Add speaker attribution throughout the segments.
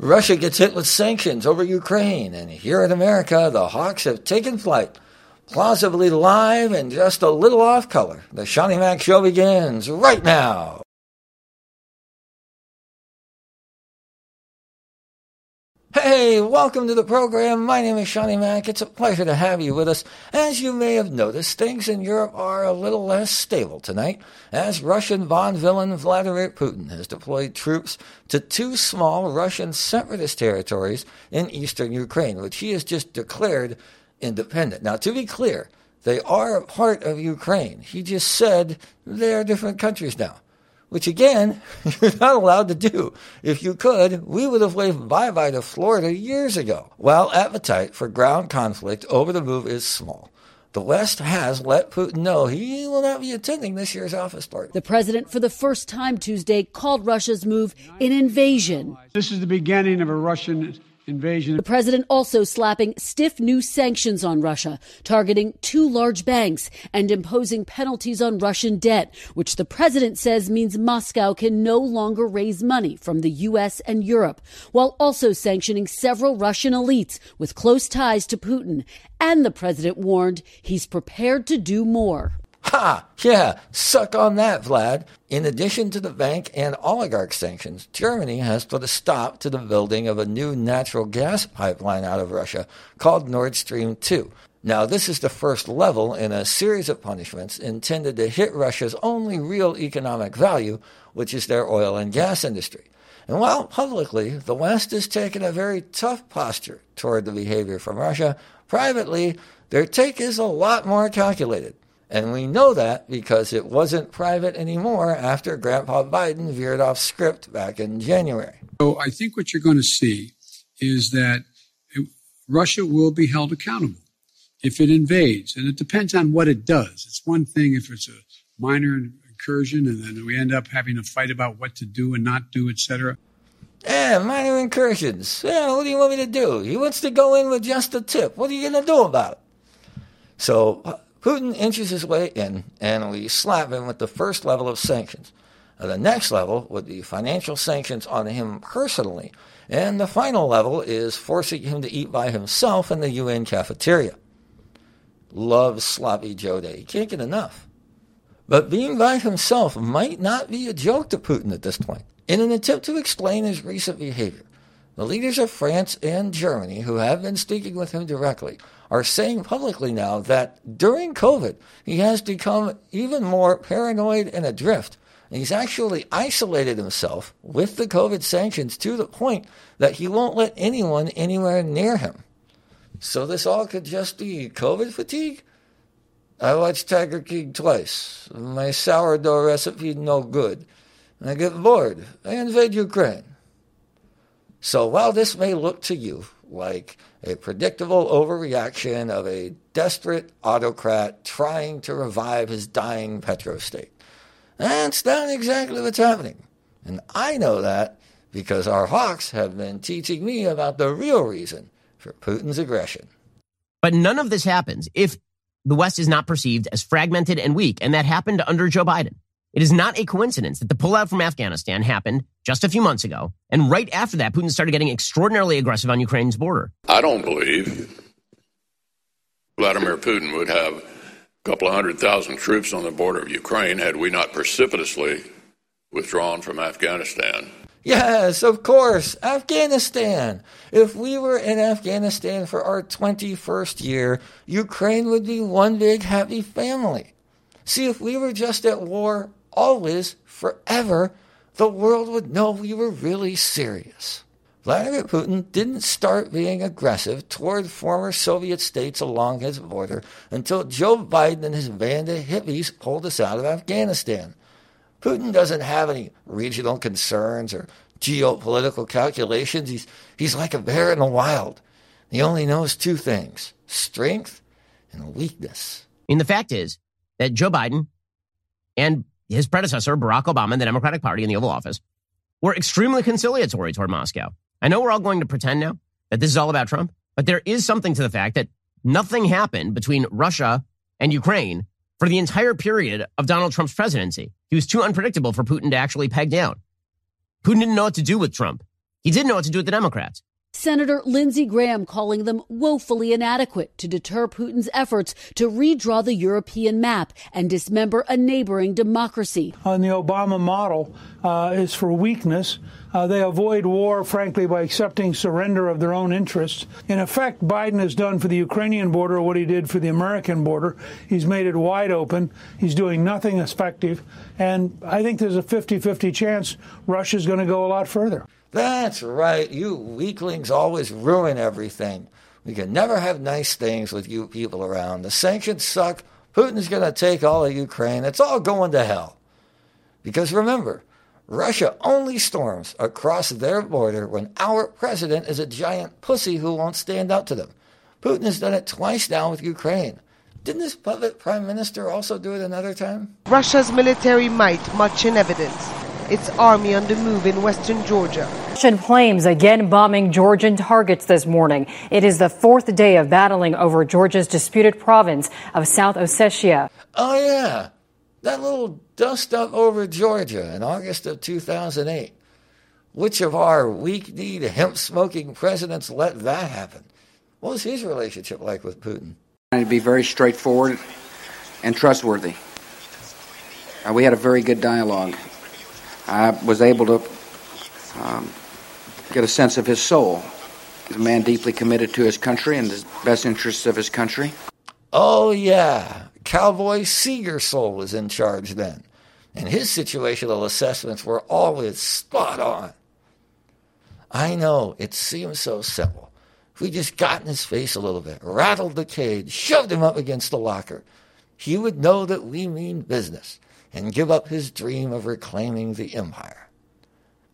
Speaker 1: Russia gets hit with sanctions over Ukraine, and here in America, the Hawks have taken flight. Plausibly live and just a little off color. The Seannie Mac Show begins right now. Hey, welcome to the program. My name is Seannie Mac. It's a pleasure to have you with us. As you may have noticed, things in Europe are a little less stable tonight, as Russian Bond villain Vladimir Putin has deployed troops to two small Russian separatist territories in eastern Ukraine, which he has just declared independent. Now, to be clear, they are a part of Ukraine. He just said they are different countries now which again, you're not allowed to do. If you could, we would have waved bye bye to Florida years ago. While appetite for ground conflict over the move is small. The West has let Putin know he will not be attending this year's office party.
Speaker 2: The president, for the first time Tuesday, called Russia's move an invasion.
Speaker 3: This is the beginning of a Russian invasion.
Speaker 2: The president also slapping stiff new sanctions on Russia, targeting two large banks and imposing penalties on Russian debt, which the president says means Moscow can no longer raise money from the U.S. and Europe, while also sanctioning several Russian elites with close ties to Putin. And the president warned he's prepared to do more.
Speaker 1: Ha! Yeah, suck on that, Vlad. In addition to the bank and oligarch sanctions, Germany has put a stop to the building of a new natural gas pipeline out of Russia called Nord Stream 2. Now, this is the first level in a series of punishments intended to hit Russia's only real economic value, which is their oil and gas industry. And while publicly the West has taken a very tough posture toward the behavior from Russia, privately their take is a lot more calculated. And we know that because it wasn't private anymore after Grandpa Biden veered off script back in January.
Speaker 3: So I think what you're going to see is that Russia will be held accountable if it invades. And it depends on what it does. It's one thing if it's a minor incursion and then we end up having a fight about what to do and not do, etc.
Speaker 1: Yeah, minor incursions. Yeah, what do you want me to do? He wants to go in with just a tip. What are you going to do about it? So Putin inches his way in, and we slap him with the first level of sanctions. Uh, the next level would be financial sanctions on him personally, and the final level is forcing him to eat by himself in the UN cafeteria. Loves sloppy Joe Day. He can't get enough. But being by himself might not be a joke to Putin at this point. In an attempt to explain his recent behavior, the leaders of France and Germany, who have been speaking with him directly, are saying publicly now that during COVID, he has become even more paranoid and adrift. And he's actually isolated himself with the COVID sanctions to the point that he won't let anyone anywhere near him. So this all could just be COVID fatigue? I watched Tiger King twice. My sourdough recipe no good. I get bored. I invade Ukraine. So while this may look to you like a predictable overreaction of a desperate autocrat trying to revive his dying petrostate. That's not exactly what's happening. And I know that because our hawks have been teaching me about the real reason for Putin's aggression.
Speaker 4: But none of this happens if the West is not perceived as fragmented and weak, and that happened under Joe Biden. It is not a coincidence that the pullout from Afghanistan happened just a few months ago. And right after that, Putin started getting extraordinarily aggressive on Ukraine's border.
Speaker 5: I don't believe Vladimir Putin would have a couple of hundred thousand troops on the border of Ukraine had we not precipitously withdrawn from Afghanistan.
Speaker 1: Yes, of course, Afghanistan. If we were in Afghanistan for our 21st year, Ukraine would be one big happy family. See, if we were just at war always, forever, the world would know we were really serious. Vladimir Putin didn't start being aggressive toward former Soviet states along his border until Joe Biden and his band of hippies pulled us out of Afghanistan. Putin doesn't have any regional concerns or geopolitical calculations. He's, he's like a bear in the wild. He only knows two things strength and weakness.
Speaker 4: And the fact is that Joe Biden and his predecessor, Barack Obama, and the Democratic Party in the Oval Office, were extremely conciliatory toward Moscow. I know we're all going to pretend now that this is all about Trump, but there is something to the fact that nothing happened between Russia and Ukraine for the entire period of Donald Trump's presidency. He was too unpredictable for Putin to actually peg down. Putin didn't know what to do with Trump. He didn't know what to do with the Democrats.
Speaker 2: Senator Lindsey Graham calling them woefully inadequate to deter Putin's efforts to redraw the European map and dismember a neighboring democracy.
Speaker 6: On the Obama model uh, is for weakness. Uh, they avoid war, frankly, by accepting surrender of their own interests. In effect, Biden has done for the Ukrainian border what he did for the American border. He's made it wide open. He's doing nothing effective. And I think there's a 50 50 chance Russia's going to go a lot further.
Speaker 1: That's right. You weaklings always ruin everything. We can never have nice things with you people around. The sanctions suck. Putin's going to take all of Ukraine. It's all going to hell. Because remember, Russia only storms across their border when our president is a giant pussy who won't stand up to them. Putin has done it twice now with Ukraine. Didn't this puppet prime minister also do it another time?
Speaker 7: Russia's military might much in evidence. Its army on the move in western Georgia.
Speaker 8: Russian planes again bombing Georgian targets this morning. It is the fourth day of battling over Georgia's disputed province of South Ossetia.
Speaker 1: Oh, yeah. That little dust up over Georgia in August of 2008. Which of our weak kneed, hemp smoking presidents let that happen? What was his relationship like with Putin?
Speaker 9: Trying to be very straightforward and trustworthy. Uh, we had a very good dialogue. I was able to um, get a sense of his soul. He's a man deeply committed to his country and the best interests of his country.
Speaker 1: Oh, yeah. Cowboy Seegersol was in charge then, and his situational assessments were always spot on. I know it seems so simple. We just got in his face a little bit, rattled the cage, shoved him up against the locker, he would know that we mean business and give up his dream of reclaiming the empire.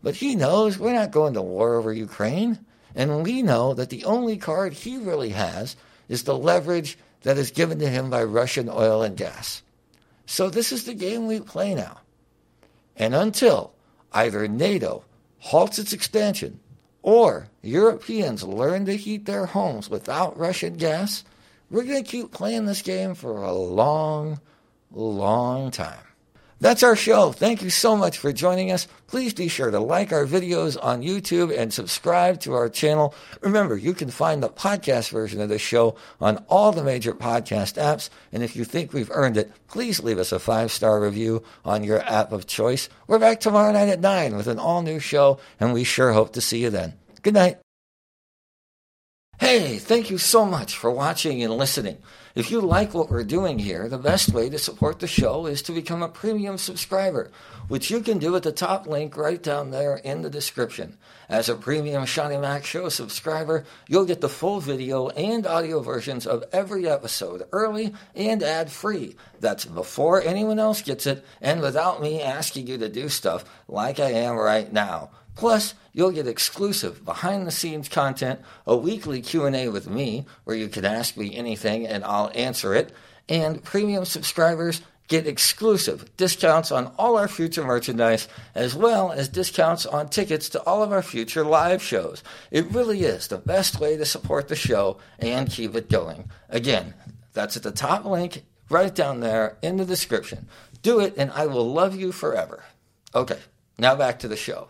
Speaker 1: But he knows we're not going to war over Ukraine, and we know that the only card he really has is the leverage that is given to him by Russian oil and gas. So this is the game we play now. And until either NATO halts its expansion or Europeans learn to heat their homes without Russian gas, we're going to keep playing this game for a long, long time. That's our show. Thank you so much for joining us. Please be sure to like our videos on YouTube and subscribe to our channel. Remember, you can find the podcast version of the show on all the major podcast apps. And if you think we've earned it, please leave us a five star review on your app of choice. We're back tomorrow night at 9 with an all new show, and we sure hope to see you then. Good night. Hey, thank you so much for watching and listening. If you like what we're doing here, the best way to support the show is to become a premium subscriber, which you can do at the top link right down there in the description. As a premium Seannie Mac Show subscriber, you'll get the full video and audio versions of every episode early and ad free. That's before anyone else gets it and without me asking you to do stuff like I am right now. Plus, you'll get exclusive behind-the-scenes content, a weekly Q&A with me where you can ask me anything and I'll answer it, and premium subscribers get exclusive discounts on all our future merchandise as well as discounts on tickets to all of our future live shows. It really is the best way to support the show and keep it going. Again, that's at the top link right down there in the description. Do it and I will love you forever. Okay, now back to the show.